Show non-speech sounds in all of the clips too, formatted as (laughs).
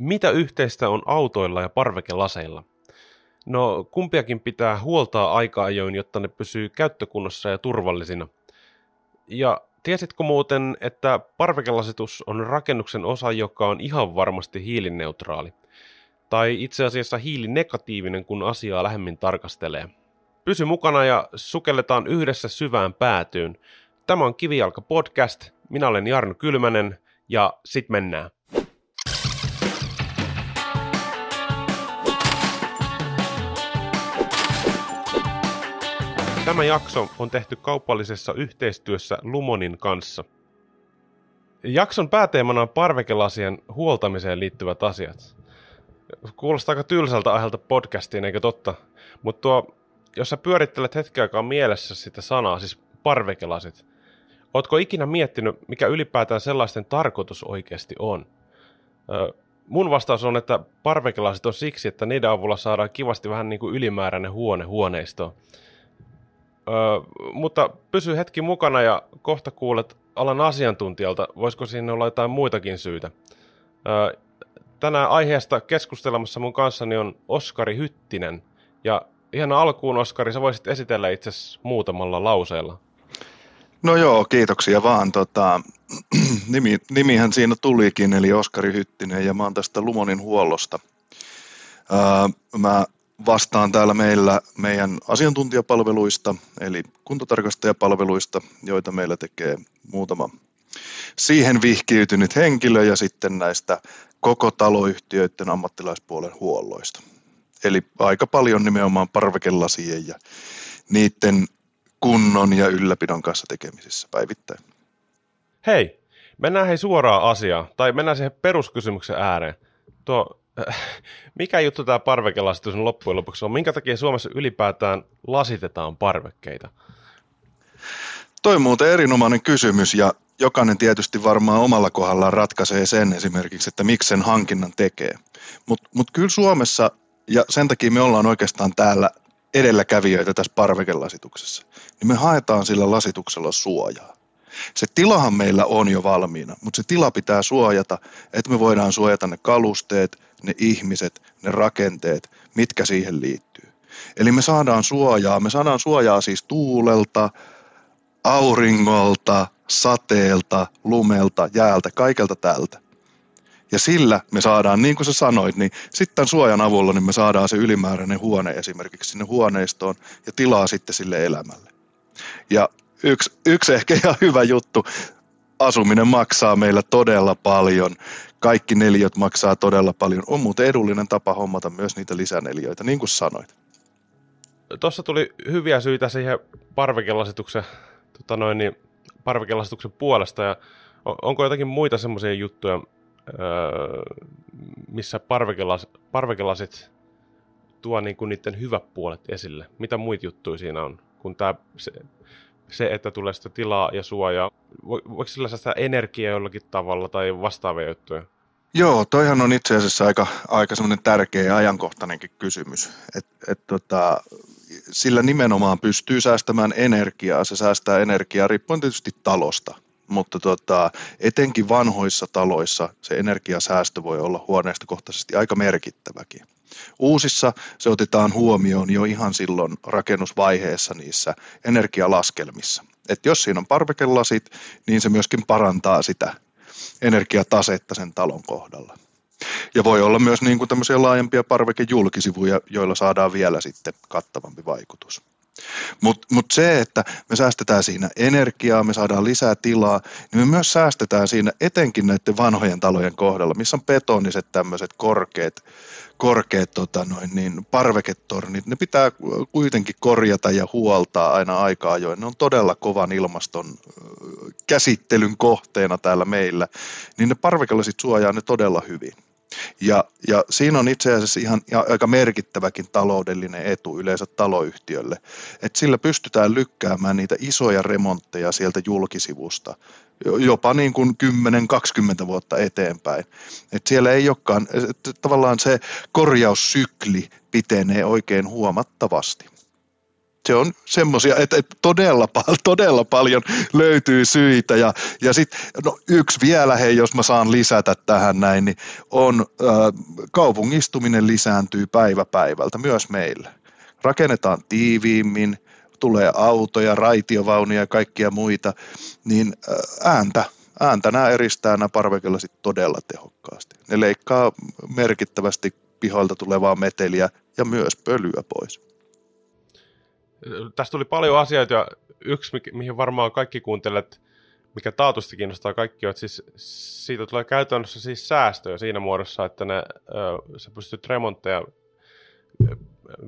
Mitä yhteistä on autoilla ja parvekelaseilla? No, kumpiakin pitää huoltaa aika ajoin, jotta ne pysyy käyttökunnossa ja turvallisina. Ja tiesitkö muuten, että parvekelasitus on rakennuksen osa, joka on ihan varmasti hiilineutraali? Tai itse asiassa hiilinegatiivinen, kun asiaa lähemmin tarkastelee. Pysy mukana ja sukelletaan yhdessä syvään päätyyn. Tämä on Kivijalka podcast. Minä olen Jarno Kylmänen ja sit mennään. Tämä jakso on tehty kaupallisessa yhteistyössä Lumonin kanssa. Jakson pääteemana on parvekelasien huoltamiseen liittyvät asiat. Kuulostaa aika tylsältä aiheelta podcastiin, eikö totta? Mutta tuo, jos sä pyörittelet hetken aikaa mielessä sitä sanaa, siis parvekelasit, ootko ikinä miettinyt, mikä ylipäätään sellaisten tarkoitus oikeasti on? Ö, mun vastaus on, että parvekelasit on siksi, että niiden avulla saadaan kivasti vähän niin kuin ylimääräinen huone huoneistoon mutta pysy hetki mukana ja kohta kuulet alan asiantuntijalta, voisiko siinä olla jotain muitakin syitä. Ö, tänään aiheesta keskustelemassa mun kanssani on Oskari Hyttinen. Ja ihan alkuun, Oskari, sä voisit esitellä itse muutamalla lauseella. No joo, kiitoksia vaan. Tota, (clears throat) nimi, nimihän siinä tulikin, eli Oskari Hyttinen, ja mä oon tästä Lumonin huollosta. Öö, mä vastaan täällä meillä meidän asiantuntijapalveluista, eli kuntotarkastajapalveluista, joita meillä tekee muutama siihen vihkiytynyt henkilö ja sitten näistä koko taloyhtiöiden ammattilaispuolen huolloista. Eli aika paljon nimenomaan parvekelasien ja niiden kunnon ja ylläpidon kanssa tekemisissä päivittäin. Hei, mennään hei suoraan asiaan, tai mennään siihen peruskysymyksen ääreen. Tuo mikä juttu tämä parvekelasitus on loppujen lopuksi on? Minkä takia Suomessa ylipäätään lasitetaan parvekkeita? Toi muuten erinomainen kysymys ja jokainen tietysti varmaan omalla kohdallaan ratkaisee sen esimerkiksi, että miksi sen hankinnan tekee. Mutta mut kyllä Suomessa, ja sen takia me ollaan oikeastaan täällä edelläkävijöitä tässä parvekelasituksessa, niin me haetaan sillä lasituksella suojaa. Se tilahan meillä on jo valmiina, mutta se tila pitää suojata, että me voidaan suojata ne kalusteet, ne ihmiset, ne rakenteet, mitkä siihen liittyy. Eli me saadaan suojaa, me saadaan suojaa siis tuulelta, auringolta, sateelta, lumelta, jäältä, kaikelta tältä. Ja sillä me saadaan, niin kuin sä sanoit, niin sitten suojan avulla niin me saadaan se ylimääräinen huone esimerkiksi sinne huoneistoon ja tilaa sitten sille elämälle. Ja yksi, yksi ehkä ihan hyvä juttu, asuminen maksaa meillä todella paljon. Kaikki neliöt maksaa todella paljon. On muuten edullinen tapa hommata myös niitä lisäneliöitä, niin kuin sanoit. Tuossa tuli hyviä syitä siihen parvekelasituksen, tota noin, niin, parvekelasituksen puolesta. Ja onko jotakin muita semmoisia juttuja, öö, missä parvekelas, parvekelasit tuo niin niiden hyvät puolet esille? Mitä muita juttuja siinä on? Kun tämä se, se, että tulee sitä tilaa ja suojaa. Voiko sillä sitä energiaa jollakin tavalla tai vastaavia juttuja? Joo, toihan on itse asiassa aika, aika semmoinen tärkeä ja ajankohtainenkin kysymys. Et, et tota, sillä nimenomaan pystyy säästämään energiaa. Se säästää energiaa riippuen tietysti talosta, mutta tota, etenkin vanhoissa taloissa se energiasäästö voi olla huoneistokohtaisesti aika merkittäväkin. Uusissa se otetaan huomioon jo ihan silloin rakennusvaiheessa niissä energialaskelmissa. Et jos siinä on parvekelasit, niin se myöskin parantaa sitä energiatasetta sen talon kohdalla. Ja voi olla myös niin kuin tämmöisiä laajempia parvekejulkisivuja, joilla saadaan vielä sitten kattavampi vaikutus. Mutta mut se, että me säästetään siinä energiaa, me saadaan lisää tilaa, niin me myös säästetään siinä etenkin näiden vanhojen talojen kohdalla, missä on betoniset tämmöiset korkeat, korkeat tota noin, niin parveketornit. Ne pitää kuitenkin korjata ja huoltaa aina aikaa ajoin. Ne on todella kovan ilmaston käsittelyn kohteena täällä meillä, niin ne parvekelasit suojaa ne todella hyvin. Ja, ja siinä on itse asiassa ihan, aika merkittäväkin taloudellinen etu yleensä taloyhtiölle, että sillä pystytään lykkäämään niitä isoja remontteja sieltä julkisivusta jopa niin kuin 10-20 vuotta eteenpäin. Et siellä ei olekaan, tavallaan se korjaussykli pitenee oikein huomattavasti. Se on semmoisia, että, että todella, todella paljon löytyy syitä. Ja, ja sitten no, yksi vielä, hei, jos mä saan lisätä tähän näin, niin on äh, kaupungistuminen lisääntyy päivä päivältä myös meillä. Rakennetaan tiiviimmin, tulee autoja, raitiovaunuja ja kaikkia muita, niin ääntä, ääntä nämä eristää nämä parvekelasit todella tehokkaasti. Ne leikkaa merkittävästi pihoilta tulevaa meteliä ja myös pölyä pois. Tästä tuli paljon asioita ja yksi, mihin varmaan kaikki kuuntelet, mikä taatusti kiinnostaa kaikki, että siis siitä tulee käytännössä siis säästöjä siinä muodossa, että ne, sä pystyt remontteja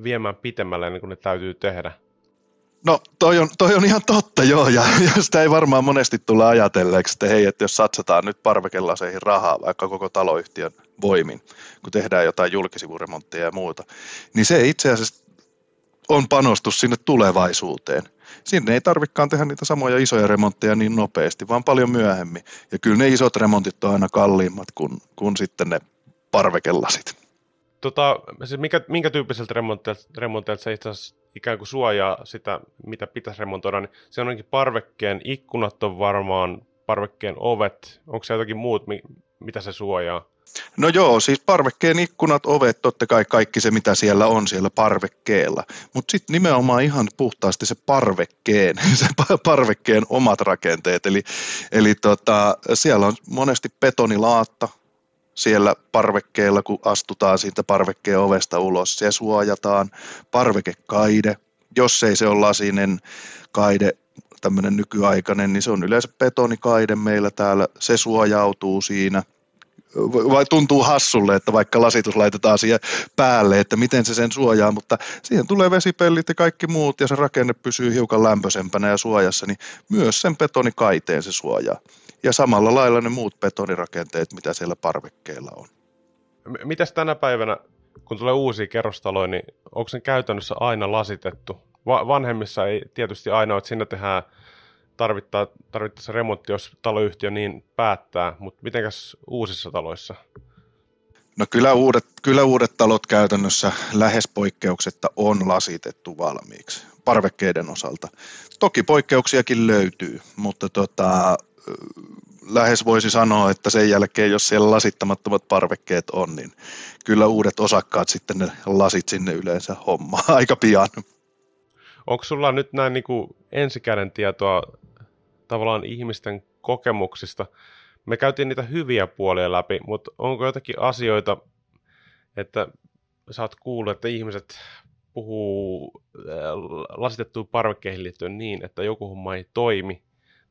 viemään pitemmälle niin kuin ne täytyy tehdä. No toi on, toi on ihan totta joo, ja, (laughs) ja sitä ei varmaan monesti tule ajatelleeksi, että hei, että jos satsataan nyt parvekelaseihin rahaa, vaikka koko taloyhtiön voimin, kun tehdään jotain julkisivuremonttia ja muuta, niin se itse asiassa on panostus sinne tulevaisuuteen. Sinne ei tarvikaan tehdä niitä samoja isoja remontteja niin nopeasti, vaan paljon myöhemmin. Ja kyllä ne isot remontit on aina kalliimmat kuin, kuin sitten ne parvekelasit. Tota, siis minkä, minkä tyyppiseltä remonteilta se itse asiassa ikään kuin suojaa sitä, mitä pitäisi remontoida, niin se on ainakin parvekkeen ikkunat on varmaan, parvekkeen ovet, onko se jotakin muut, mitä se suojaa? No joo, siis parvekkeen ikkunat, ovet, totta kai kaikki se, mitä siellä on siellä parvekkeella. Mutta sitten nimenomaan ihan puhtaasti se parvekkeen, (laughs) se parvekkeen omat rakenteet. Eli, eli tota, siellä on monesti betonilaatta, siellä parvekkeella, kun astutaan siitä parvekkeen ovesta ulos. Se suojataan. Parvekekaide, jos ei se ole lasinen kaide, tämmöinen nykyaikainen, niin se on yleensä betonikaide meillä täällä. Se suojautuu siinä. Vai tuntuu hassulle, että vaikka lasitus laitetaan siihen päälle, että miten se sen suojaa, mutta siihen tulee vesipellit ja kaikki muut ja se rakenne pysyy hiukan lämpöisempänä ja suojassa, niin myös sen betonikaiteen se suojaa ja samalla lailla ne muut betonirakenteet, mitä siellä parvekkeilla on. Mitäs tänä päivänä, kun tulee uusia kerrostaloja, niin onko se käytännössä aina lasitettu? Va- vanhemmissa ei tietysti aina, että sinne tehdään tarvittaa, tarvittaessa remontti, jos taloyhtiö niin päättää, mutta mitenkäs uusissa taloissa? No kyllä uudet, kyllä uudet talot käytännössä lähes poikkeuksetta on lasitettu valmiiksi parvekkeiden osalta. Toki poikkeuksiakin löytyy, mutta tota, lähes voisi sanoa, että sen jälkeen, jos siellä lasittamattomat parvekkeet on, niin kyllä uudet osakkaat sitten ne lasit sinne yleensä hommaa (laughs) aika pian. Onko sulla nyt näin niin kuin ensikäden tietoa tavallaan ihmisten kokemuksista? Me käytiin niitä hyviä puolia läpi, mutta onko jotakin asioita, että sä oot kuullut, että ihmiset puhuu lasitettuun parvekkeihin liittyen niin, että joku homma ei toimi,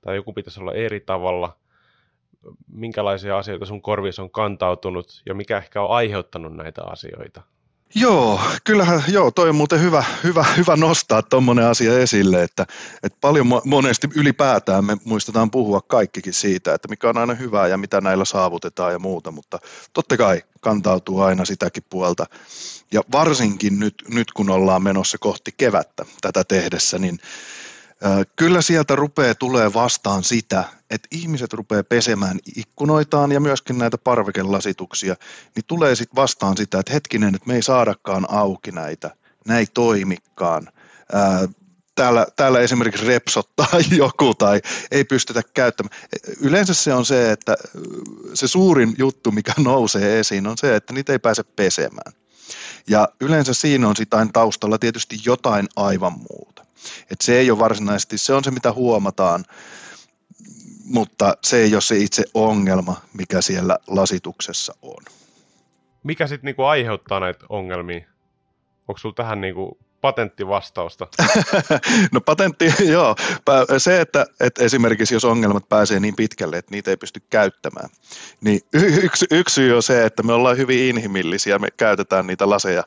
tai joku pitäisi olla eri tavalla, minkälaisia asioita sun korvissa on kantautunut ja mikä ehkä on aiheuttanut näitä asioita? Joo, kyllähän, joo, toi on muuten hyvä, hyvä, hyvä nostaa tuommoinen asia esille, että, että paljon monesti ylipäätään me muistetaan puhua kaikkikin siitä, että mikä on aina hyvää ja mitä näillä saavutetaan ja muuta, mutta totta kai kantautuu aina sitäkin puolta. Ja varsinkin nyt, nyt kun ollaan menossa kohti kevättä tätä tehdessä, niin Kyllä sieltä rupeaa tulee vastaan sitä, että ihmiset rupeaa pesemään ikkunoitaan ja myöskin näitä parvekelasituksia, niin tulee sitten vastaan sitä, että hetkinen, että me ei saadakaan auki näitä, näin ei toimikaan. Täällä, täällä esimerkiksi repsottaa (laughs) joku tai ei pystytä käyttämään. Yleensä se on se, että se suurin juttu, mikä nousee esiin, on se, että niitä ei pääse pesemään. Ja yleensä siinä on sitä taustalla tietysti jotain aivan muuta. Et se ei ole varsinaisesti, se on se mitä huomataan, mutta se ei ole se itse ongelma, mikä siellä lasituksessa on. Mikä sitten niinku aiheuttaa näitä ongelmia? Onko sinulla tähän niinku patenttivastausta? (laughs) no patentti, (laughs) joo. Se, että, että esimerkiksi jos ongelmat pääsee niin pitkälle, että niitä ei pysty käyttämään, niin yksi, yksi syy on se, että me ollaan hyvin inhimillisiä, me käytetään niitä laseja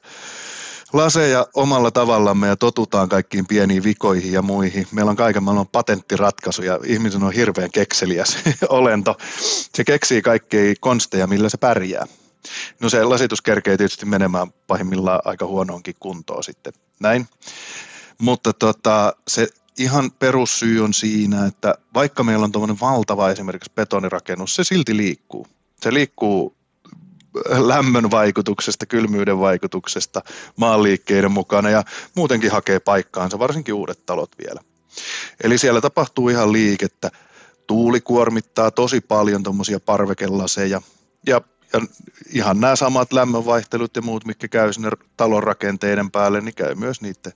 laseja omalla tavallamme ja totutaan kaikkiin pieniin vikoihin ja muihin. Meillä on kaiken maailman patenttiratkaisuja. Ihmisen on hirveän kekseliäs (laughs) olento. Se keksii kaikkia konsteja, millä se pärjää. No se lasitus kerkee tietysti menemään pahimmillaan aika huonoonkin kuntoon sitten. Näin. Mutta tota, se ihan perussyy on siinä, että vaikka meillä on tuommoinen valtava esimerkiksi betonirakennus, se silti liikkuu. Se liikkuu lämmön vaikutuksesta, kylmyyden vaikutuksesta, maanliikkeiden mukana ja muutenkin hakee paikkaansa, varsinkin uudet talot vielä. Eli siellä tapahtuu ihan liikettä. Tuuli kuormittaa tosi paljon tuommoisia parvekelaseja ja, ja ihan nämä samat lämmönvaihtelut ja muut, mitkä käy sinne talon rakenteiden päälle, niin käy myös niiden,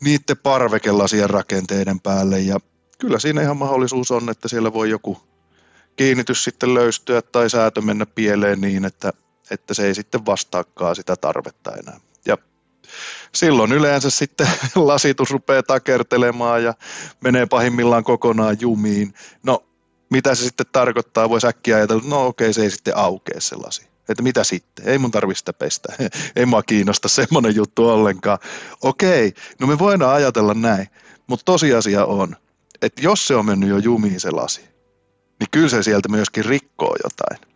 niiden parvekelasien rakenteiden päälle ja kyllä siinä ihan mahdollisuus on, että siellä voi joku kiinnitys sitten löystyä tai säätö mennä pieleen niin, että, että se ei sitten vastaakaan sitä tarvetta enää. Ja silloin yleensä sitten (laughs) lasitus rupeaa takertelemaan ja menee pahimmillaan kokonaan jumiin. No, mitä se sitten tarkoittaa? Voisi äkkiä ajatella, no okei, se ei sitten aukea se lasi. Että mitä sitten? Ei mun tarvitse sitä pestä. (laughs) ei mua kiinnosta semmoinen juttu ollenkaan. Okei, no me voidaan ajatella näin. Mutta tosiasia on, että jos se on mennyt jo jumiin se lasi, niin kyllä se sieltä myöskin rikkoo jotain.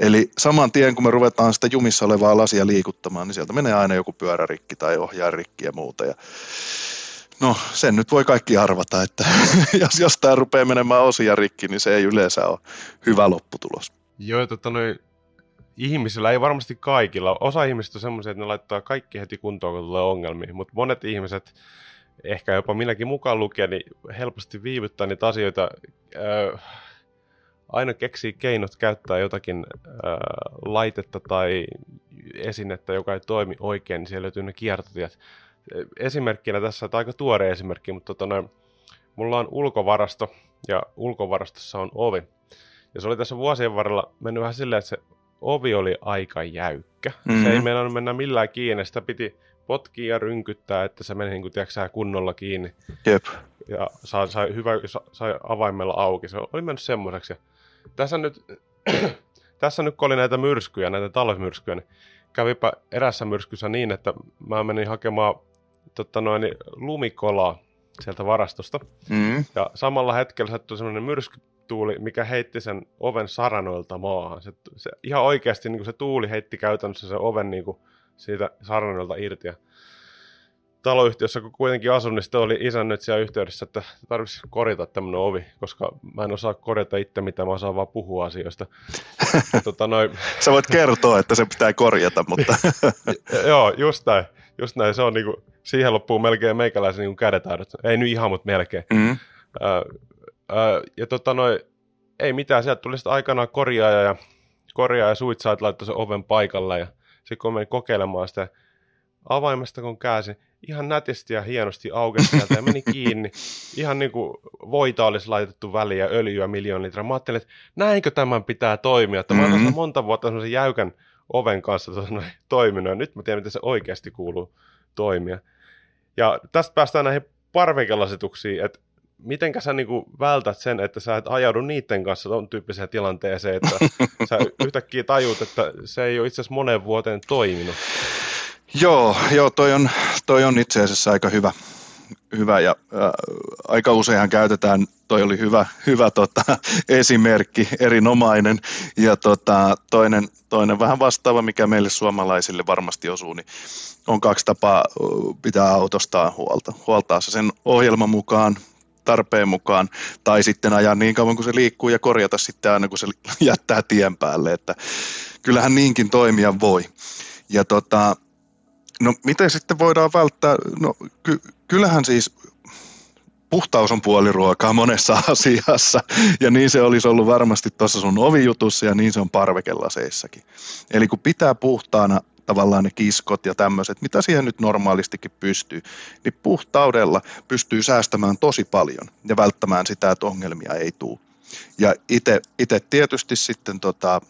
Eli saman tien, kun me ruvetaan sitä jumissa olevaa lasia liikuttamaan, niin sieltä menee aina joku pyörärikki tai ohjaarikki ja muuta. Ja no, sen nyt voi kaikki arvata, että (laughs) jos jostain rupeaa menemään osia rikki, niin se ei yleensä ole hyvä lopputulos. Joo, tota noin, ihmisillä, ei varmasti kaikilla. Osa ihmisistä on semmoisia, että ne laittaa kaikki heti kuntoon, kun tulee ongelmia, mutta monet ihmiset ehkä jopa minäkin mukaan lukien, niin helposti viivyttää niitä asioita. Äh, aina keksii keinot käyttää jotakin äh, laitetta tai esinettä, joka ei toimi oikein, niin siellä löytyy ne kiertotiet. Esimerkkinä tässä, tai aika tuore esimerkki, mutta tota noin, mulla on ulkovarasto, ja ulkovarastossa on ovi. Ja se oli tässä vuosien varrella mennyt vähän silleen, että se ovi oli aika jäykkä. Mm-hmm. Se ei mm-hmm. meinannut mennä millään kiinni, sitä piti potkii ja rynkyttää, että se meni niin kuin, tiedätkö, kunnolla kiinni. Jep. Ja sai, sai, hyvä, sai avaimella auki. Se oli mennyt semmoiseksi. Ja tässä nyt, (clears throat) tässä nyt kun oli näitä myrskyjä, näitä talvimyrskyjä, niin kävipä erässä myrskyssä niin, että mä menin hakemaan totta noin, niin lumikolaa sieltä varastosta. Mm. Ja samalla hetkellä sattui semmoinen myrskytuuli, mikä heitti sen oven saranoilta maahan. Se, se, ihan oikeasti niin kuin se tuuli heitti käytännössä sen oven niin kuin, siitä sarnalta irti. Ja taloyhtiössä, kun kuitenkin asun, niin sitten oli siellä yhteydessä, että tarvitsisi korjata tämmöinen ovi, koska mä en osaa korjata itse, mitä mä osaan vaan puhua asioista. tota, noin... (laughs) Sä voit kertoa, että se pitää korjata, mutta... (laughs) Joo, just näin. Just näin. Se on niinku, siihen loppuu melkein meikäläisen niinku kädetaidot. Ei nyt ihan, mutta melkein. Mm. hmm ja tota noin, ei mitään, sieltä tuli sitten aikanaan korjaaja ja korjaaja ja suitsaat laittoi sen oven paikalle ja sitten kun menin kokeilemaan sitä avaimesta, kun käänsin, ihan nätisti ja hienosti aukesi sieltä ja meni (laughs) kiinni. Ihan niin kuin voita olisi laitettu väliin ja öljyä miljoon litraa. Mä ajattelin, että näinkö tämän pitää toimia. Että mm-hmm. mä olen monta vuotta semmoisen jäykän oven kanssa toiminut ja nyt mä tiedän, miten se oikeasti kuuluu toimia. Ja tästä päästään näihin parvekelasituksia, että mitenkä sä niinku vältät sen, että sä et ajaudu niiden kanssa ton tyyppiseen tilanteeseen, että sä (laughs) yhtäkkiä tajut, että se ei ole itse asiassa monen vuoteen toiminut? Joo, joo toi, on, toi on itse asiassa aika hyvä, hyvä ja ää, aika useinhan käytetään, toi oli hyvä, hyvä tota, (laughs) esimerkki, erinomainen ja tota, toinen, toinen vähän vastaava, mikä meille suomalaisille varmasti osuu, niin on kaksi tapaa pitää autostaan huolta. Huoltaa se sen ohjelman mukaan, tarpeen mukaan, tai sitten ajaa niin kauan kuin se liikkuu ja korjata sitten aina kun se (laughs) jättää tien päälle, että kyllähän niinkin toimia voi. Ja tota, no miten sitten voidaan välttää, no ky- kyllähän siis puhtaus on puoliruokaa monessa (laughs) asiassa, ja niin se olisi ollut varmasti tuossa sun ovijutussa, ja niin se on parvekelaseissakin. Eli kun pitää puhtaana tavallaan ne kiskot ja tämmöiset, mitä siihen nyt normaalistikin pystyy, niin puhtaudella pystyy säästämään tosi paljon ja välttämään sitä, että ongelmia ei tule. Ja itse tietysti sitten tota,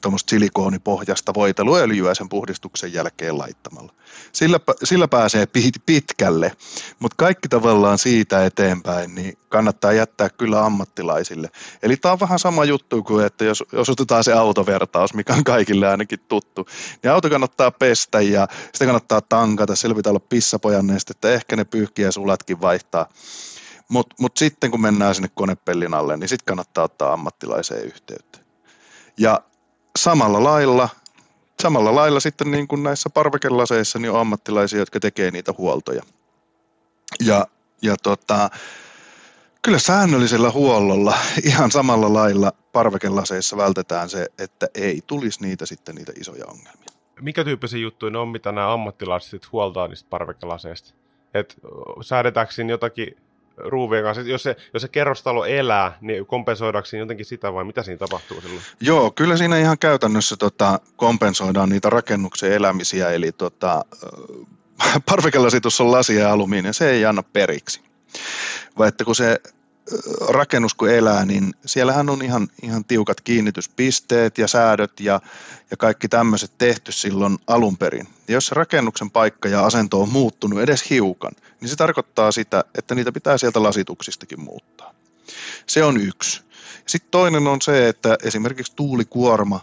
tuommoista silikoonipohjasta voiteluöljyä sen puhdistuksen jälkeen laittamalla. Sillä, sillä pääsee pitkälle, mutta kaikki tavallaan siitä eteenpäin, niin kannattaa jättää kyllä ammattilaisille. Eli tämä on vähän sama juttu kuin, että jos, jos otetaan se autovertaus, mikä on kaikille ainakin tuttu, niin auto kannattaa pestä ja sitä kannattaa tankata, sillä pitää olla pissapojan että ehkä ne pyyhkiä sulatkin vaihtaa. Mutta mut sitten kun mennään sinne konepellin alle, niin sitten kannattaa ottaa ammattilaiseen yhteyttä. Ja samalla lailla, samalla lailla sitten niin kuin näissä parvekelaseissa niin on ammattilaisia, jotka tekee niitä huoltoja. Ja, ja tota, Kyllä säännöllisellä huollolla (laughs) ihan samalla lailla parvekelaseissa vältetään se, että ei tulisi niitä sitten niitä isoja ongelmia. Mikä tyyppisiä juttuja ne on, mitä nämä ammattilaiset huoltaa niistä parvekelaseista? Et säädetäänkö jotakin ruuvien kanssa? Jos se, jos se kerrostalo elää, niin kompensoidaanko jotenkin sitä vai mitä siinä tapahtuu silloin? Joo, kyllä siinä ihan käytännössä tota, kompensoidaan niitä rakennuksen elämisiä, eli tota, (laughs) parvekelasitus on lasi ja alumiini, se ei anna periksi. Vai että kun se rakennus kun elää, niin siellähän on ihan, ihan tiukat kiinnityspisteet ja säädöt ja, ja kaikki tämmöiset tehty silloin alun perin. Ja jos se rakennuksen paikka ja asento on muuttunut edes hiukan, niin se tarkoittaa sitä, että niitä pitää sieltä lasituksistakin muuttaa. Se on yksi. Sitten toinen on se, että esimerkiksi tuulikuorma,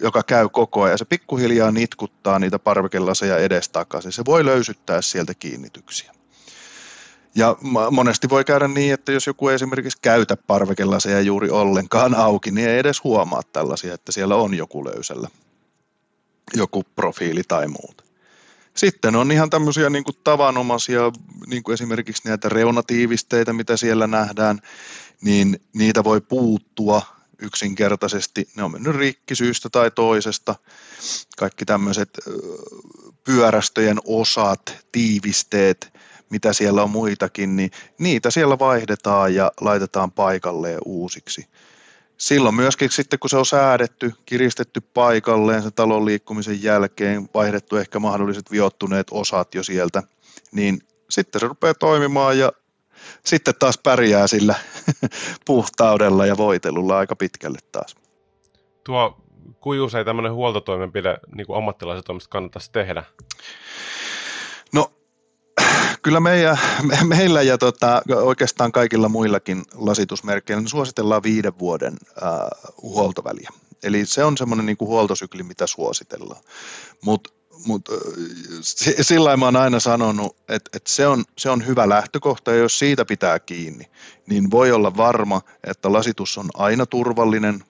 joka käy koko ajan, se pikkuhiljaa nitkuttaa niitä parvekelaseja edestakaisin. Se voi löysyttää sieltä kiinnityksiä. Ja monesti voi käydä niin, että jos joku esimerkiksi käytä parvekelaseja juuri ollenkaan auki, niin ei edes huomaa tällaisia, että siellä on joku löysällä, joku profiili tai muuta. Sitten on ihan tämmöisiä niin kuin tavanomaisia, niin kuin esimerkiksi näitä reunatiivisteitä, mitä siellä nähdään, niin niitä voi puuttua yksinkertaisesti. Ne on mennyt rikki syystä tai toisesta. Kaikki tämmöiset pyörästöjen osat, tiivisteet, mitä siellä on muitakin, niin niitä siellä vaihdetaan ja laitetaan paikalleen uusiksi. Silloin myöskin sitten, kun se on säädetty, kiristetty paikalleen sen talon liikkumisen jälkeen, vaihdettu ehkä mahdolliset viottuneet osat jo sieltä, niin sitten se rupeaa toimimaan ja sitten taas pärjää sillä (laughs) puhtaudella ja voitelulla aika pitkälle taas. Tuo, kuin usein tämmöinen huoltotoimenpide niin kuin ammattilaiset kannattaisi tehdä? Kyllä meidän, me, meillä ja tota, oikeastaan kaikilla muillakin lasitusmerkeillä suositellaan viiden vuoden äh, huoltoväliä. Eli se on semmoinen niin huoltosykli, mitä suositellaan. Mutta mut, sillä mä oon aina sanonut, että, että se, on, se on hyvä lähtökohta ja jos siitä pitää kiinni, niin voi olla varma, että lasitus on aina turvallinen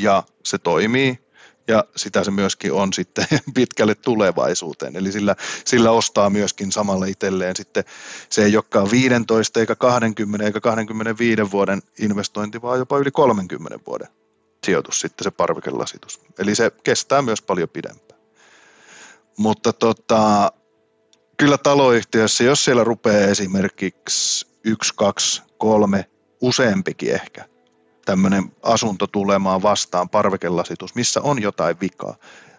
ja se toimii ja sitä se myöskin on sitten (laughs) pitkälle tulevaisuuteen. Eli sillä, sillä ostaa myöskin samalla itselleen sitten, se ei olekaan 15 eikä 20 eikä 25 vuoden investointi, vaan jopa yli 30 vuoden sijoitus sitten se parvikelasitus. Eli se kestää myös paljon pidempään. Mutta tota, kyllä taloyhtiössä, jos siellä rupeaa esimerkiksi yksi, kaksi, kolme, useampikin ehkä – tämmöinen asunto tulemaan vastaan, parvekelasitus, missä on jotain vikaa.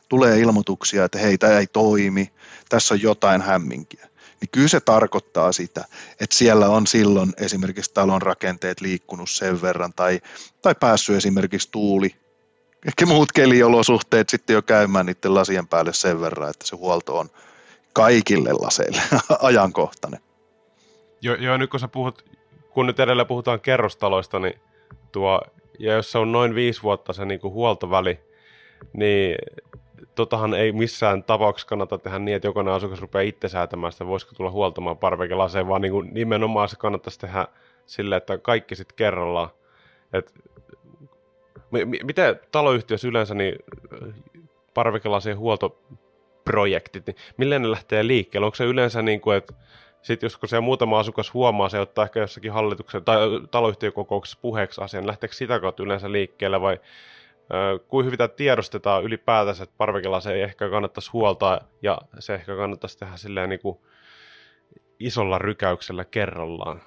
Tulee ilmoituksia, että hei, tämä ei toimi, tässä on jotain hämminkiä. Niin kyllä se tarkoittaa sitä, että siellä on silloin esimerkiksi talon rakenteet liikkunut sen verran tai, tai päässyt esimerkiksi tuuli, ehkä muut keliolosuhteet sitten jo käymään niiden lasien päälle sen verran, että se huolto on kaikille laseille (laughs) ajankohtainen. Joo, jo, nyt kun sä puhut, kun nyt edelleen puhutaan kerrostaloista, niin tuo, ja jos se on noin viisi vuotta se niin kuin huoltoväli, niin totahan ei missään tapauksessa kannata tehdä niin, että jokainen asukas rupeaa itse säätämään sitä, voisiko tulla huoltamaan parvekelaseen, vaan niin kuin nimenomaan se kannattaisi tehdä silleen, että kaikki sitten kerrallaan. Et, m- miten taloyhtiössä yleensä niin parvekelasien huoltoprojektit, niin millä ne lähtee liikkeelle? Onko se yleensä niin kuin, että sitten jos kun se muutama asukas huomaa, se ottaa ehkä jossakin hallituksen tai taloyhtiökokouksessa puheeksi asian, lähteekö sitä kautta yleensä liikkeelle vai kuin hyvin tämä tiedostetaan ylipäätänsä, että parvekelase ei ehkä kannattaisi huoltaa ja se ehkä kannattaisi tehdä silleen niin kuin isolla rykäyksellä kerrallaan?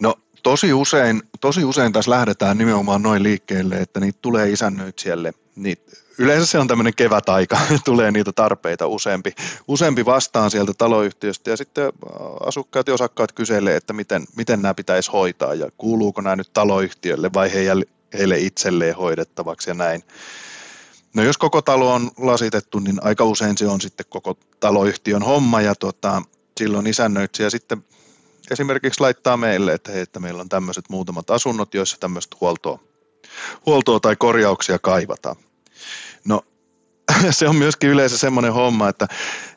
No tosi usein, tosi usein tässä lähdetään nimenomaan noin liikkeelle, että niitä tulee isännöitsijälle. Niitä, yleensä se on tämmöinen kevätaika, (laughs) tulee niitä tarpeita useampi, useampi vastaan sieltä taloyhtiöstä ja sitten äh, asukkaat ja osakkaat kyselee, että miten, miten nämä pitäisi hoitaa ja kuuluuko nämä nyt taloyhtiölle vai heille, heille itselleen hoidettavaksi ja näin. No jos koko talo on lasitettu, niin aika usein se on sitten koko taloyhtiön homma ja tota, silloin isännöitsijä sitten esimerkiksi laittaa meille, että, hei, että meillä on tämmöiset muutamat asunnot, joissa tämmöistä huoltoa, huoltoa tai korjauksia kaivataan. No (laughs) se on myöskin yleensä semmoinen homma, että,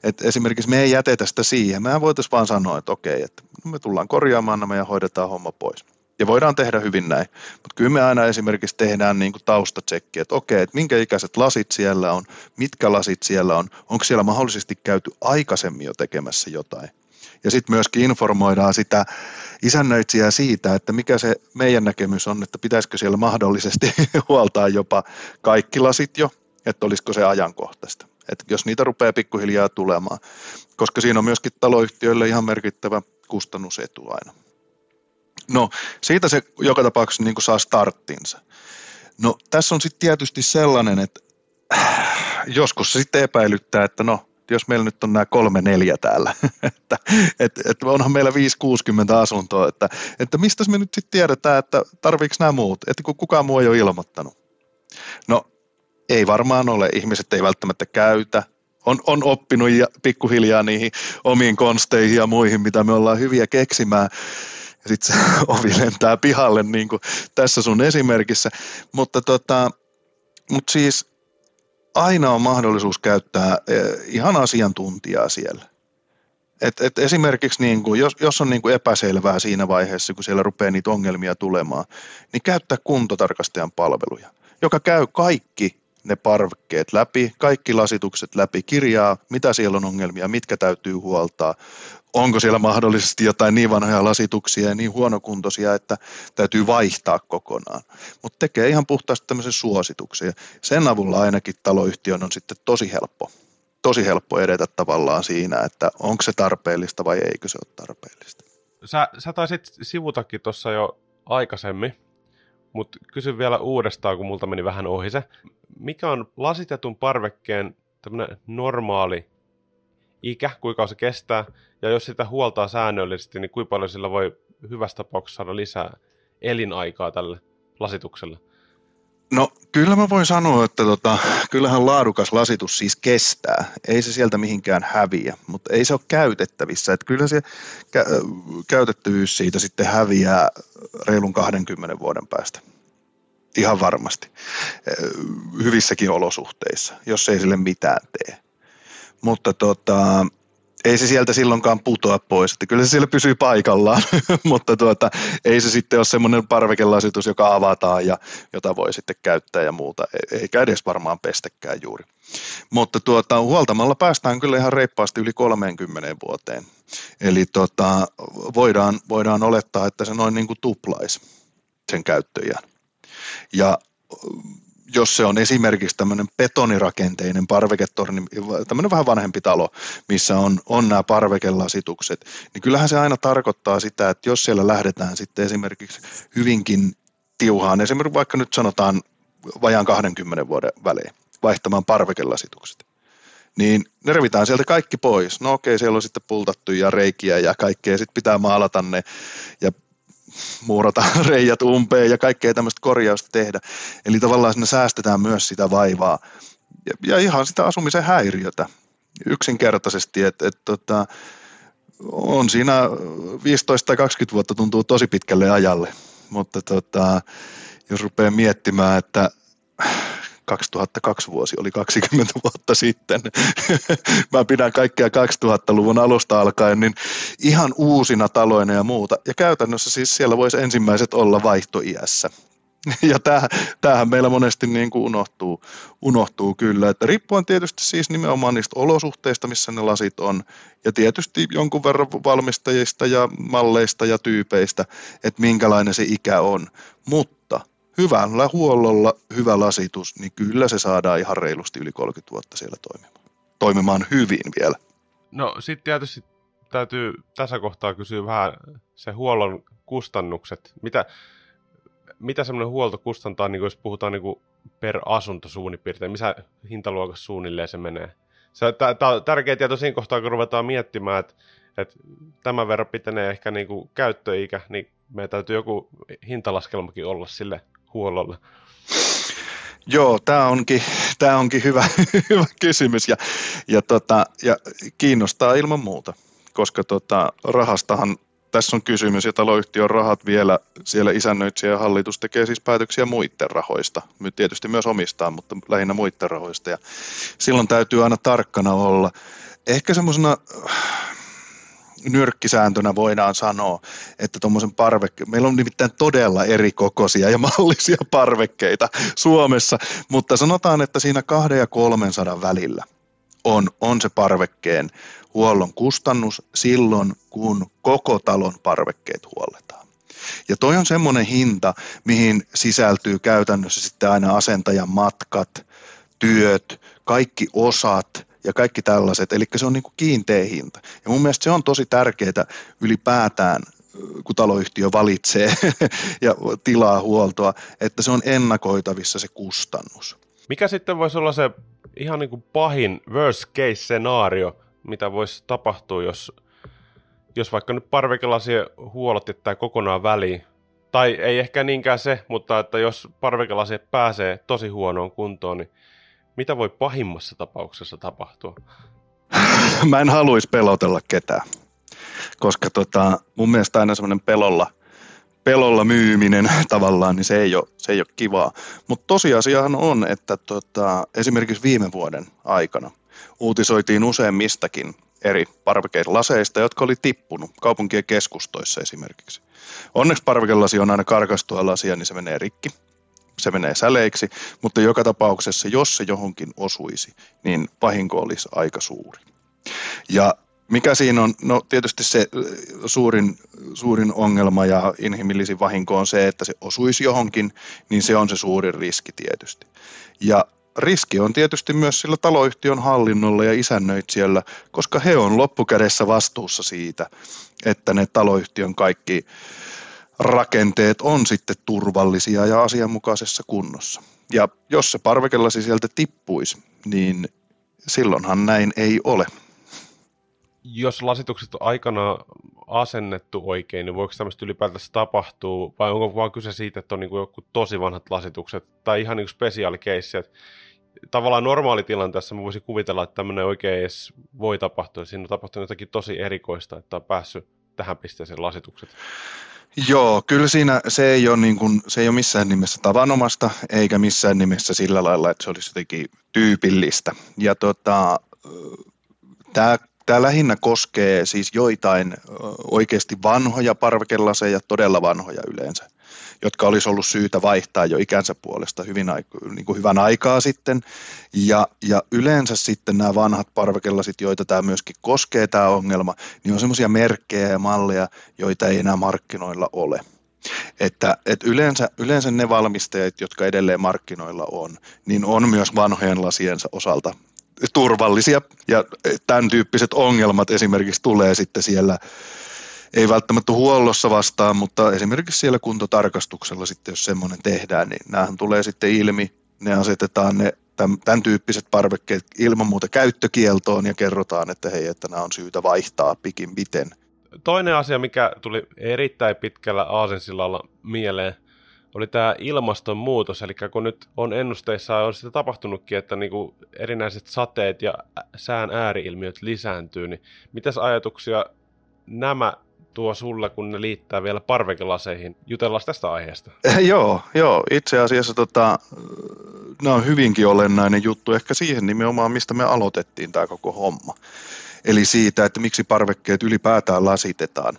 että esimerkiksi me ei jätetä sitä siihen. Mehän voitaisiin vaan sanoa, että okei, että me tullaan korjaamaan nämä ja hoidetaan homma pois. Ja voidaan tehdä hyvin näin. Mutta kyllä me aina esimerkiksi tehdään niin taustatsekki, että okei, että minkä ikäiset lasit siellä on, mitkä lasit siellä on, onko siellä mahdollisesti käyty aikaisemmin jo tekemässä jotain. Ja sitten myöskin informoidaan sitä isännöitsijää siitä, että mikä se meidän näkemys on, että pitäisikö siellä mahdollisesti (laughs) huoltaa jopa kaikki lasit jo, että olisiko se ajankohtaista. Että jos niitä rupeaa pikkuhiljaa tulemaan, koska siinä on myöskin taloyhtiöille ihan merkittävä kustannusetu aina. No siitä se joka tapauksessa niin saa starttinsa. No tässä on sitten tietysti sellainen, että joskus se sitten epäilyttää, että no jos meillä nyt on nämä kolme neljä täällä, (laughs) että, että, että onhan meillä 560 asuntoa, että, että mistä me nyt sitten tiedetään, että tarviiko nämä muut, että kun kukaan muu ei ole ilmoittanut. No ei varmaan ole, ihmiset ei välttämättä käytä, on, on oppinut ja pikkuhiljaa niihin omiin konsteihin ja muihin, mitä me ollaan hyviä keksimään. Ja sitten se (laughs) ovi lentää pihalle, niin kuin tässä sun esimerkissä. Mutta tota, mut siis aina on mahdollisuus käyttää eh, ihan asiantuntijaa siellä. Et, et esimerkiksi niin kuin, jos, jos on niin kuin epäselvää siinä vaiheessa, kun siellä rupeaa niitä ongelmia tulemaan, niin käyttää kuntotarkastajan palveluja, joka käy kaikki ne parvekkeet läpi, kaikki lasitukset läpi, kirjaa, mitä siellä on ongelmia, mitkä täytyy huoltaa, onko siellä mahdollisesti jotain niin vanhoja lasituksia ja niin huonokuntoisia, että täytyy vaihtaa kokonaan. Mutta tekee ihan puhtaasti tämmöisen suosituksen. Sen avulla ainakin taloyhtiön on sitten tosi helppo, tosi helppo edetä tavallaan siinä, että onko se tarpeellista vai eikö se ole tarpeellista. Sä, sä taisit sivutakin tuossa jo aikaisemmin, mutta kysyn vielä uudestaan, kun multa meni vähän ohi se. Mikä on lasitetun parvekkeen tämmöinen normaali ikä, kuinka se kestää, ja jos sitä huoltaa säännöllisesti, niin kuinka paljon sillä voi hyvässä tapauksessa saada lisää elinaikaa tälle lasitukselle? No kyllä mä voin sanoa, että tota, kyllähän laadukas lasitus siis kestää. Ei se sieltä mihinkään häviä, mutta ei se ole käytettävissä. Että kyllä se kä- käytettävyys siitä sitten häviää reilun 20 vuoden päästä. Ihan varmasti. Hyvissäkin olosuhteissa, jos ei sille mitään tee. Mutta tota, ei se sieltä silloinkaan putoa pois, että kyllä se siellä pysyy paikallaan, (laughs) mutta tuota, ei se sitten ole semmoinen parvekelasitus, joka avataan ja jota voi sitten käyttää ja muuta, e-, eikä edes varmaan pestäkään juuri. Mutta tuota, huoltamalla päästään kyllä ihan reippaasti yli 30 vuoteen, eli tuota, voidaan, voidaan olettaa, että se noin niin kuin tuplaisi sen käyttöjään. Ja jos se on esimerkiksi tämmöinen betonirakenteinen parveketorni, tämmöinen vähän vanhempi talo, missä on, on nämä parvekelasitukset, niin kyllähän se aina tarkoittaa sitä, että jos siellä lähdetään sitten esimerkiksi hyvinkin tiuhaan, esimerkiksi vaikka nyt sanotaan vajaan 20 vuoden välein vaihtamaan parvekelasitukset, niin ne revitään sieltä kaikki pois. No okei, siellä on sitten pultattuja reikiä ja kaikkea, sitten pitää maalata ne ja muurata (laughs) reijät umpeen ja kaikkea tämmöistä korjausta tehdä. Eli tavallaan sinne säästetään myös sitä vaivaa ja, ja ihan sitä asumisen häiriötä yksinkertaisesti, että et, tota, on siinä 15 tai 20 vuotta tuntuu tosi pitkälle ajalle, mutta tota, jos rupeaa miettimään, että 2002 vuosi oli 20 vuotta sitten. (laughs) Mä pidän kaikkea 2000-luvun alusta alkaen, niin ihan uusina taloina ja muuta. Ja käytännössä siis siellä voisi ensimmäiset olla vaihtoiässä. (laughs) Ja tämähän meillä monesti niin kuin unohtuu, unohtuu kyllä, että riippuen tietysti siis nimenomaan niistä olosuhteista, missä ne lasit on, ja tietysti jonkun verran valmistajista ja malleista ja tyypeistä, että minkälainen se ikä on. Mutta hyvällä huollolla hyvä lasitus, niin kyllä se saadaan ihan reilusti yli 30 vuotta siellä toimimaan. Toimimaan hyvin vielä. No sitten tietysti täytyy tässä kohtaa kysyä vähän se huollon kustannukset. Mitä, mitä semmoinen huolto kustantaa, niin jos puhutaan niin per asunto suunnilleen, missä hintaluokassa suunnilleen se menee? Tämä on tärkeä tieto siinä kohtaa, kun ruvetaan miettimään, että, että tämän verran pitenee ehkä niin kuin käyttöikä, niin meidän täytyy joku hintalaskelmakin olla sille huollolle? Joo, tämä onkin, tämä onkin hyvä, (laughs) hyvä kysymys ja, ja, tota, ja kiinnostaa ilman muuta, koska tota, rahastahan tässä on kysymys ja taloyhtiön rahat vielä siellä isännöitsijä ja hallitus tekee siis päätöksiä muiden rahoista. Tietysti myös omistaa, mutta lähinnä muiden rahoista ja silloin täytyy aina tarkkana olla. Ehkä semmoisena nyrkkisääntönä voidaan sanoa, että tuommoisen parvekke, meillä on nimittäin todella eri kokoisia ja mallisia parvekkeita Suomessa, mutta sanotaan, että siinä kahden ja 300 välillä on, on se parvekkeen huollon kustannus silloin, kun koko talon parvekkeet huolletaan. Ja toi on semmoinen hinta, mihin sisältyy käytännössä sitten aina asentajan matkat, työt, kaikki osat ja kaikki tällaiset. Eli se on niin kuin kiinteä hinta. Ja mun mielestä se on tosi tärkeää ylipäätään kun taloyhtiö valitsee (laughs) ja tilaa huoltoa, että se on ennakoitavissa se kustannus. Mikä sitten voisi olla se ihan niin kuin pahin worst case scenaario, mitä voisi tapahtua, jos, jos vaikka nyt parvekelasien huollot jättää kokonaan väliin, tai ei ehkä niinkään se, mutta että jos parvekelasie pääsee tosi huonoon kuntoon, niin mitä voi pahimmassa tapauksessa tapahtua? (laughs) Mä en haluaisi pelotella ketään, koska tota, mun mielestä aina semmoinen pelolla, pelolla myyminen (laughs) tavallaan, niin se ei ole, se ei ole kivaa. Mutta tosiasiahan on, että tota, esimerkiksi viime vuoden aikana uutisoitiin useammistakin eri parvekelaseista, jotka oli tippunut kaupunkien keskustoissa esimerkiksi. Onneksi parvekelasi on aina karkastua lasia, niin se menee rikki se menee säleiksi, mutta joka tapauksessa, jos se johonkin osuisi, niin vahinko olisi aika suuri. Ja mikä siinä on? No tietysti se suurin, suurin ongelma ja inhimillisin vahinko on se, että se osuisi johonkin, niin se on se suurin riski tietysti. Ja riski on tietysti myös sillä taloyhtiön hallinnolla ja isännöitsijällä, koska he on loppukädessä vastuussa siitä, että ne taloyhtiön kaikki rakenteet on sitten turvallisia ja asianmukaisessa kunnossa. Ja jos se parvekelasi sieltä tippuisi, niin silloinhan näin ei ole. Jos lasitukset on aikana asennettu oikein, niin voiko tämmöistä ylipäätänsä tapahtua, vai onko vaan kyse siitä, että on niin joku tosi vanhat lasitukset, tai ihan niin spesiaalikeissi, että tavallaan normaalitilanteessa mä voisin kuvitella, että tämmöinen oikein edes voi tapahtua, siinä on tapahtunut jotakin tosi erikoista, että on päässyt tähän pisteeseen lasitukset. Joo, kyllä siinä se ei ole, niin kuin, se ei ole missään nimessä tavanomasta, eikä missään nimessä sillä lailla, että se olisi jotenkin tyypillistä. Ja tota, tämä Tämä lähinnä koskee siis joitain oikeasti vanhoja parvekelaseja, todella vanhoja yleensä jotka olisi ollut syytä vaihtaa jo ikänsä puolesta hyvin, niin kuin hyvän aikaa sitten. Ja, ja yleensä sitten nämä vanhat parvekelasit, joita tämä myöskin koskee tämä ongelma, niin on semmoisia merkkejä ja malleja, joita ei enää markkinoilla ole. Että, että yleensä, yleensä ne valmistajat, jotka edelleen markkinoilla on, niin on myös vanhojen lasiensa osalta turvallisia. Ja tämän tyyppiset ongelmat esimerkiksi tulee sitten siellä ei välttämättä huollossa vastaan, mutta esimerkiksi siellä kuntotarkastuksella sitten, jos semmoinen tehdään, niin näähän tulee sitten ilmi, ne asetetaan ne tämän tyyppiset parvekkeet ilman muuta käyttökieltoon ja kerrotaan, että hei, että nämä on syytä vaihtaa pikin miten. Toinen asia, mikä tuli erittäin pitkällä aasensillalla mieleen, oli tämä ilmastonmuutos, eli kun nyt on ennusteissa on sitä tapahtunutkin, että niinku erinäiset sateet ja sään ääriilmiöt lisääntyy, niin mitäs ajatuksia nämä tuo sulle, kun ne liittää vielä parvekelaseihin. Jutellaan tästä aiheesta. (laughs) joo, joo, itse asiassa tota, nämä on hyvinkin olennainen juttu ehkä siihen nimenomaan, mistä me aloitettiin tämä koko homma. Eli siitä, että miksi parvekkeet ylipäätään lasitetaan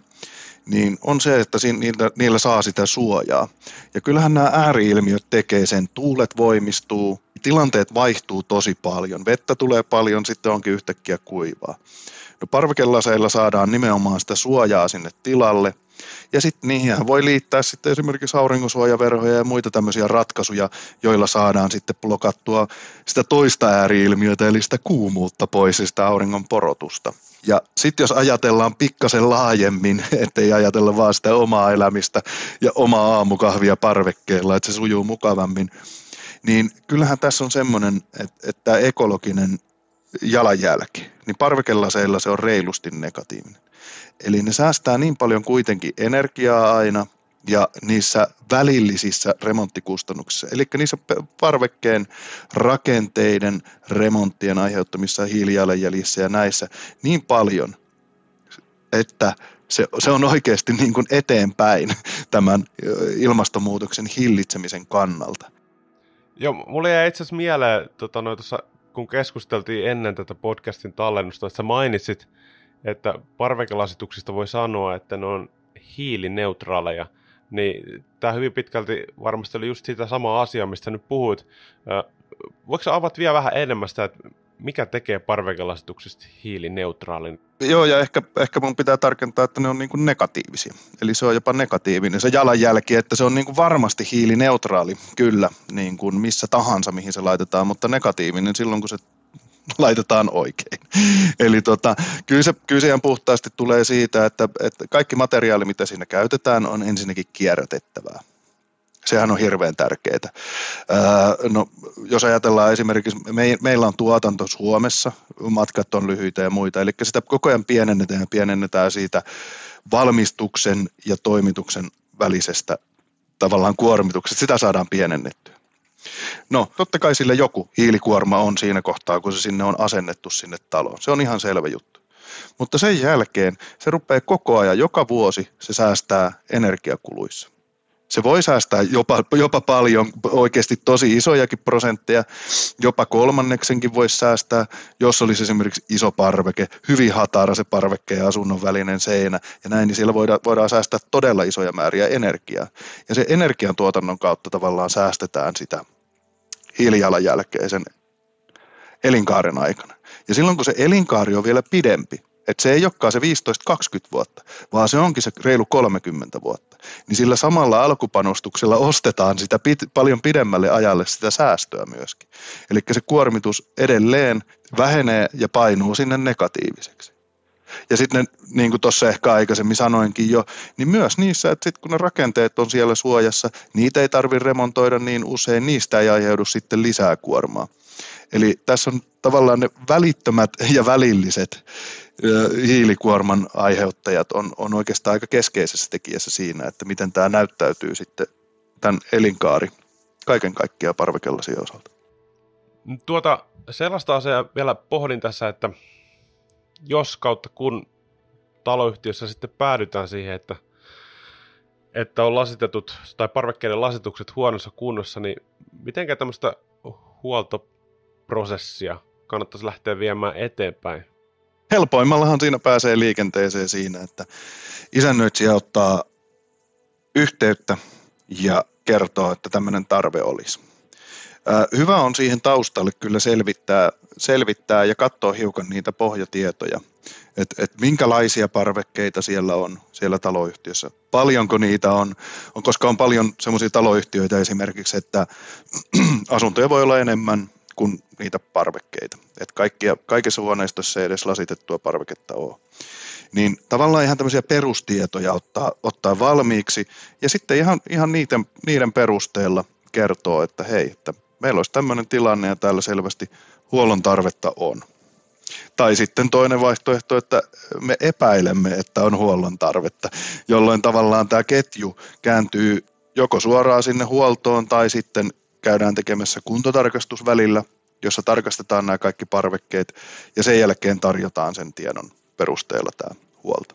niin on se, että niillä, niillä saa sitä suojaa. Ja kyllähän nämä ääriilmiöt tekee sen. Tuulet voimistuu, tilanteet vaihtuu tosi paljon. Vettä tulee paljon, sitten onkin yhtäkkiä kuivaa. No parvekelaseilla saadaan nimenomaan sitä suojaa sinne tilalle. Ja sitten niihin voi liittää sitten esimerkiksi aurinkosuojaverhoja ja muita tämmöisiä ratkaisuja, joilla saadaan sitten blokattua sitä toista ääriilmiötä, eli sitä kuumuutta pois ja sitä auringon porotusta. Ja sitten jos ajatellaan pikkasen laajemmin, (laughs) ettei ajatella vaan sitä omaa elämistä ja omaa aamukahvia parvekkeella, että se sujuu mukavammin, niin kyllähän tässä on semmoinen, että, että ekologinen jalanjälki, niin parvekelaseilla se on reilusti negatiivinen. Eli ne säästää niin paljon kuitenkin energiaa aina ja niissä välillisissä remonttikustannuksissa, eli niissä parvekkeen rakenteiden remonttien aiheuttamissa hiilijalanjäljissä ja näissä niin paljon, että se, se on oikeasti niin kuin eteenpäin tämän ilmastonmuutoksen hillitsemisen kannalta. Joo, mulle jäi itse asiassa mieleen tota, no, tuossa kun keskusteltiin ennen tätä podcastin tallennusta, että sä mainitsit, että parvekelasituksista voi sanoa, että ne on hiilineutraaleja, niin tämä hyvin pitkälti varmasti oli just sitä samaa asiaa, mistä nyt puhuit. Voiko sä avat vielä vähän enemmän sitä, että mikä tekee parvekelasituksista hiilineutraalin? Joo, ja ehkä, ehkä mun pitää tarkentaa, että ne on niin negatiivisia. Eli se on jopa negatiivinen se jalanjälki, että se on niin varmasti hiilineutraali, kyllä, niin kuin missä tahansa, mihin se laitetaan, mutta negatiivinen silloin, kun se (laughs) laitetaan oikein. (laughs) Eli tota, kyllä, se, kyllä se ihan puhtaasti tulee siitä, että, että kaikki materiaali, mitä siinä käytetään, on ensinnäkin kierrätettävää. Sehän on hirveän tärkeää. no, jos ajatellaan esimerkiksi, me, meillä on tuotanto Suomessa, matkat on lyhyitä ja muita, eli sitä koko ajan pienennetään ja pienennetään siitä valmistuksen ja toimituksen välisestä tavallaan kuormituksesta, sitä saadaan pienennettyä. No, totta kai sille joku hiilikuorma on siinä kohtaa, kun se sinne on asennettu sinne taloon. Se on ihan selvä juttu. Mutta sen jälkeen se rupeaa koko ajan, joka vuosi se säästää energiakuluissa. Se voi säästää jopa, jopa paljon, oikeasti tosi isojakin prosentteja, jopa kolmanneksenkin voisi säästää, jos olisi esimerkiksi iso parveke, hyvin hatara se parvekke ja asunnon välinen seinä ja näin, niin siellä voidaan, voidaan säästää todella isoja määriä energiaa. Ja se energiantuotannon kautta tavallaan säästetään sitä hiilijalanjälkeä sen elinkaaren aikana. Ja silloin kun se elinkaari on vielä pidempi, että se ei olekaan se 15-20 vuotta, vaan se onkin se reilu 30 vuotta. Niin sillä samalla alkupanostuksella ostetaan sitä pit, paljon pidemmälle ajalle sitä säästöä myöskin. Eli se kuormitus edelleen vähenee ja painuu sinne negatiiviseksi. Ja sitten niin kuin tuossa ehkä aikaisemmin sanoinkin jo, niin myös niissä, että sitten kun ne rakenteet on siellä suojassa, niitä ei tarvitse remontoida niin usein, niistä ei aiheudu sitten lisää kuormaa. Eli tässä on tavallaan ne välittömät ja välilliset hiilikuorman aiheuttajat on, on oikeastaan aika keskeisessä tekijässä siinä, että miten tämä näyttäytyy sitten tämän elinkaari kaiken kaikkiaan parvekellasien osalta. Tuota, sellaista asiaa vielä pohdin tässä, että jos kautta kun taloyhtiössä sitten päädytään siihen, että, että on lasitetut tai parvekkeiden lasitukset huonossa kunnossa, niin mitenkä tämmöistä huoltoprosessia kannattaisi lähteä viemään eteenpäin? Helpoimmallahan siinä pääsee liikenteeseen siinä, että isännöitsijä ottaa yhteyttä ja kertoo, että tämmöinen tarve olisi. Hyvä on siihen taustalle kyllä selvittää, selvittää ja katsoa hiukan niitä pohjatietoja, että et minkälaisia parvekkeita siellä on siellä taloyhtiössä. Paljonko niitä on, on koska on paljon semmoisia taloyhtiöitä esimerkiksi, että (clears throat) asuntoja voi olla enemmän, kuin niitä parvekkeita. Et kaikkia, kaikissa huoneistossa ei edes lasitettua parveketta ole. Niin tavallaan ihan tämmöisiä perustietoja ottaa, ottaa valmiiksi ja sitten ihan, ihan niiden, niiden perusteella kertoo, että hei, että meillä olisi tämmöinen tilanne ja täällä selvästi huollon tarvetta on. Tai sitten toinen vaihtoehto, että me epäilemme, että on huollon tarvetta, jolloin tavallaan tämä ketju kääntyy joko suoraan sinne huoltoon tai sitten käydään tekemässä kuntotarkastus välillä, jossa tarkastetaan nämä kaikki parvekkeet ja sen jälkeen tarjotaan sen tiedon perusteella tämä huolto.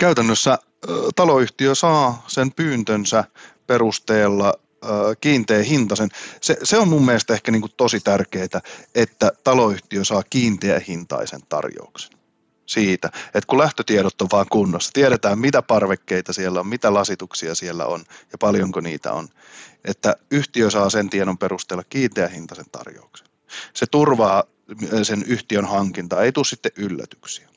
Käytännössä taloyhtiö saa sen pyyntönsä perusteella kiinteä hintaisen. Se, se on mun mielestä ehkä niin tosi tärkeää, että taloyhtiö saa kiinteä hintaisen tarjouksen siitä, että kun lähtötiedot on vaan kunnossa, tiedetään mitä parvekkeita siellä on, mitä lasituksia siellä on ja paljonko niitä on, että yhtiö saa sen tiedon perusteella kiinteähintaisen tarjouksen. Se turvaa sen yhtiön hankintaa, ei tule sitten yllätyksiä.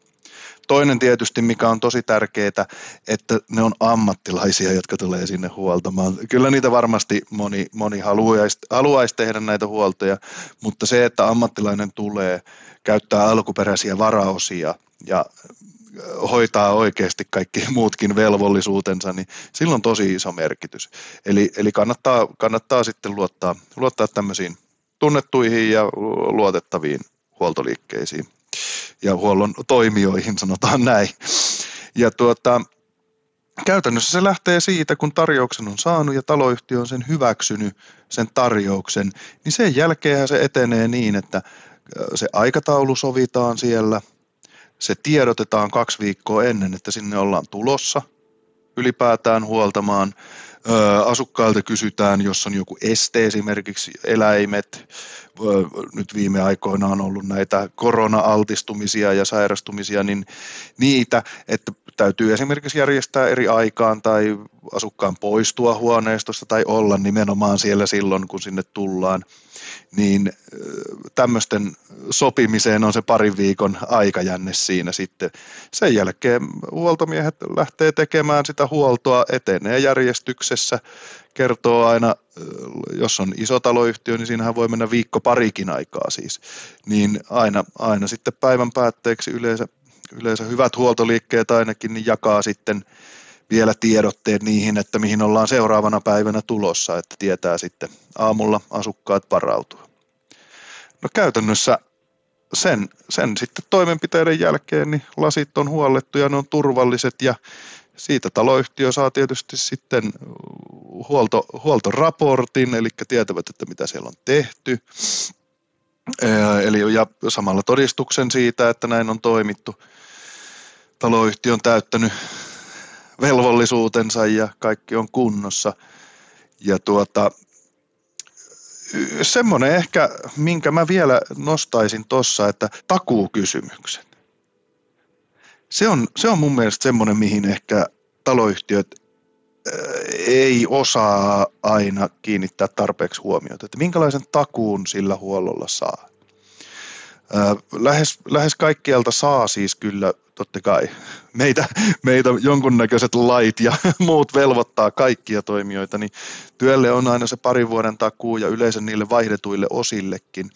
Toinen tietysti, mikä on tosi tärkeää, että ne on ammattilaisia, jotka tulee sinne huoltamaan. Kyllä niitä varmasti moni, moni haluaisi, haluaisi tehdä näitä huoltoja, mutta se, että ammattilainen tulee, käyttää alkuperäisiä varaosia ja hoitaa oikeasti kaikki muutkin velvollisuutensa, niin sillä on tosi iso merkitys. Eli, eli kannattaa, kannattaa sitten luottaa, luottaa tämmöisiin tunnettuihin ja luotettaviin huoltoliikkeisiin ja huollon toimijoihin, sanotaan näin. Ja tuota, käytännössä se lähtee siitä, kun tarjouksen on saanut ja taloyhtiö on sen hyväksynyt, sen tarjouksen, niin sen jälkeen se etenee niin, että se aikataulu sovitaan siellä, se tiedotetaan kaksi viikkoa ennen, että sinne ollaan tulossa ylipäätään huoltamaan. Asukkailta kysytään, jos on joku este, esimerkiksi eläimet. Nyt viime aikoina on ollut näitä korona-altistumisia ja sairastumisia, niin niitä, että täytyy esimerkiksi järjestää eri aikaan tai asukkaan poistua huoneistosta tai olla nimenomaan siellä silloin, kun sinne tullaan, niin tämmöisten sopimiseen on se parin viikon aikajänne siinä sitten. Sen jälkeen huoltomiehet lähtee tekemään sitä huoltoa, etenee järjestyksessä, kertoo aina, jos on iso taloyhtiö, niin siinähän voi mennä viikko parikin aikaa siis, niin aina, aina sitten päivän päätteeksi yleensä, yleensä hyvät huoltoliikkeet ainakin niin jakaa sitten vielä tiedotteet niihin, että mihin ollaan seuraavana päivänä tulossa, että tietää sitten aamulla asukkaat varautua. No käytännössä sen, sen sitten toimenpiteiden jälkeen niin lasit on huollettu ja ne on turvalliset ja siitä taloyhtiö saa tietysti sitten huolto, huoltoraportin, eli tietävät, että mitä siellä on tehty. Eli ja samalla todistuksen siitä, että näin on toimittu. Taloyhtiö on täyttänyt velvollisuutensa ja kaikki on kunnossa. Ja tuota, semmoinen ehkä, minkä mä vielä nostaisin tuossa, että takuukysymykset. Se on, se on mun mielestä semmoinen, mihin ehkä taloyhtiöt ei osaa aina kiinnittää tarpeeksi huomiota, että minkälaisen takuun sillä huollolla saa. Lähes, lähes kaikkialta saa siis kyllä totta kai meitä, meitä jonkunnäköiset lait ja (laughs) muut velvoittaa kaikkia toimijoita, niin työlle on aina se parin vuoden takuu ja yleensä niille vaihdetuille osillekin.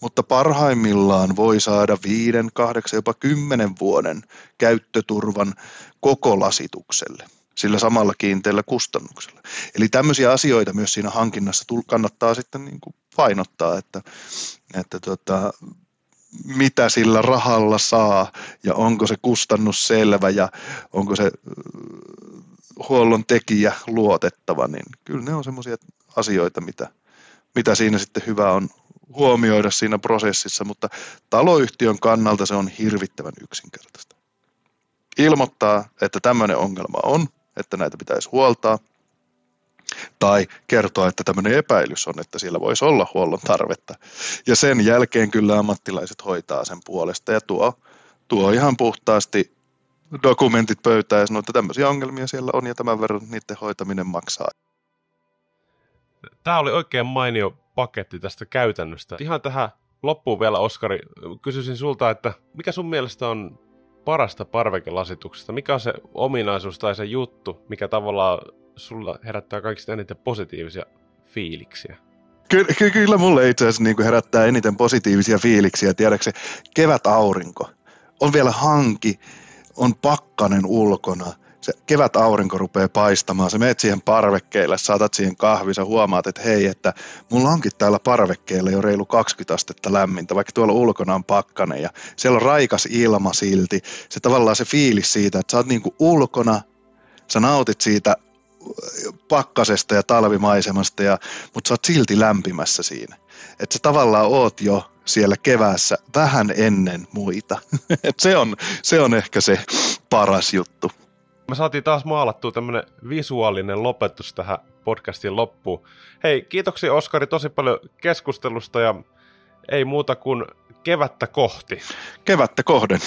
Mutta parhaimmillaan voi saada viiden, kahdeksan, jopa kymmenen vuoden käyttöturvan koko lasitukselle sillä samalla kiinteällä kustannuksella. Eli tämmöisiä asioita myös siinä hankinnassa kannattaa sitten niin kuin painottaa, että, että tota, mitä sillä rahalla saa ja onko se kustannus selvä ja onko se huollon tekijä luotettava, niin kyllä ne on semmoisia asioita, mitä, mitä siinä sitten hyvä on huomioida siinä prosessissa, mutta taloyhtiön kannalta se on hirvittävän yksinkertaista. Ilmoittaa, että tämmöinen ongelma on, että näitä pitäisi huoltaa, tai kertoa, että tämmöinen epäilys on, että siellä voisi olla huollon tarvetta. Ja sen jälkeen kyllä ammattilaiset hoitaa sen puolesta ja tuo, tuo ihan puhtaasti dokumentit pöytään ja sanoo, että tämmöisiä ongelmia siellä on ja tämän verran niiden hoitaminen maksaa. Tämä oli oikein mainio paketti tästä käytännöstä. Ihan tähän loppuun vielä, Oskari, kysyisin sulta, että mikä sun mielestä on parasta parvekelasituksesta? Mikä on se ominaisuus tai se juttu, mikä tavallaan sulla herättää kaikista eniten positiivisia fiiliksiä? Kyllä, ky- kyllä mulle itse asiassa niin herättää eniten positiivisia fiiliksiä. Tiedätkö kevät aurinko. On vielä hanki, on pakkanen ulkona. Se kevät aurinko rupeaa paistamaan. Sä meet siihen parvekkeelle, saatat siihen kahvi, sä huomaat, että hei, että mulla onkin täällä parvekkeella jo reilu 20 astetta lämmintä, vaikka tuolla ulkona on pakkanen ja siellä on raikas ilma silti. Se tavallaan se fiilis siitä, että sä oot niin kuin ulkona, sä nautit siitä pakkasesta ja talvimaisemasta, ja, mutta sä oot silti lämpimässä siinä. Että sä tavallaan oot jo siellä keväässä vähän ennen muita. (laughs) Et se, on, se on ehkä se paras juttu. Me saatiin taas maalattua tämmönen visuaalinen lopetus tähän podcastin loppuun. Hei, kiitoksia Oskari tosi paljon keskustelusta ja ei muuta kuin kevättä kohti. Kevättä kohden.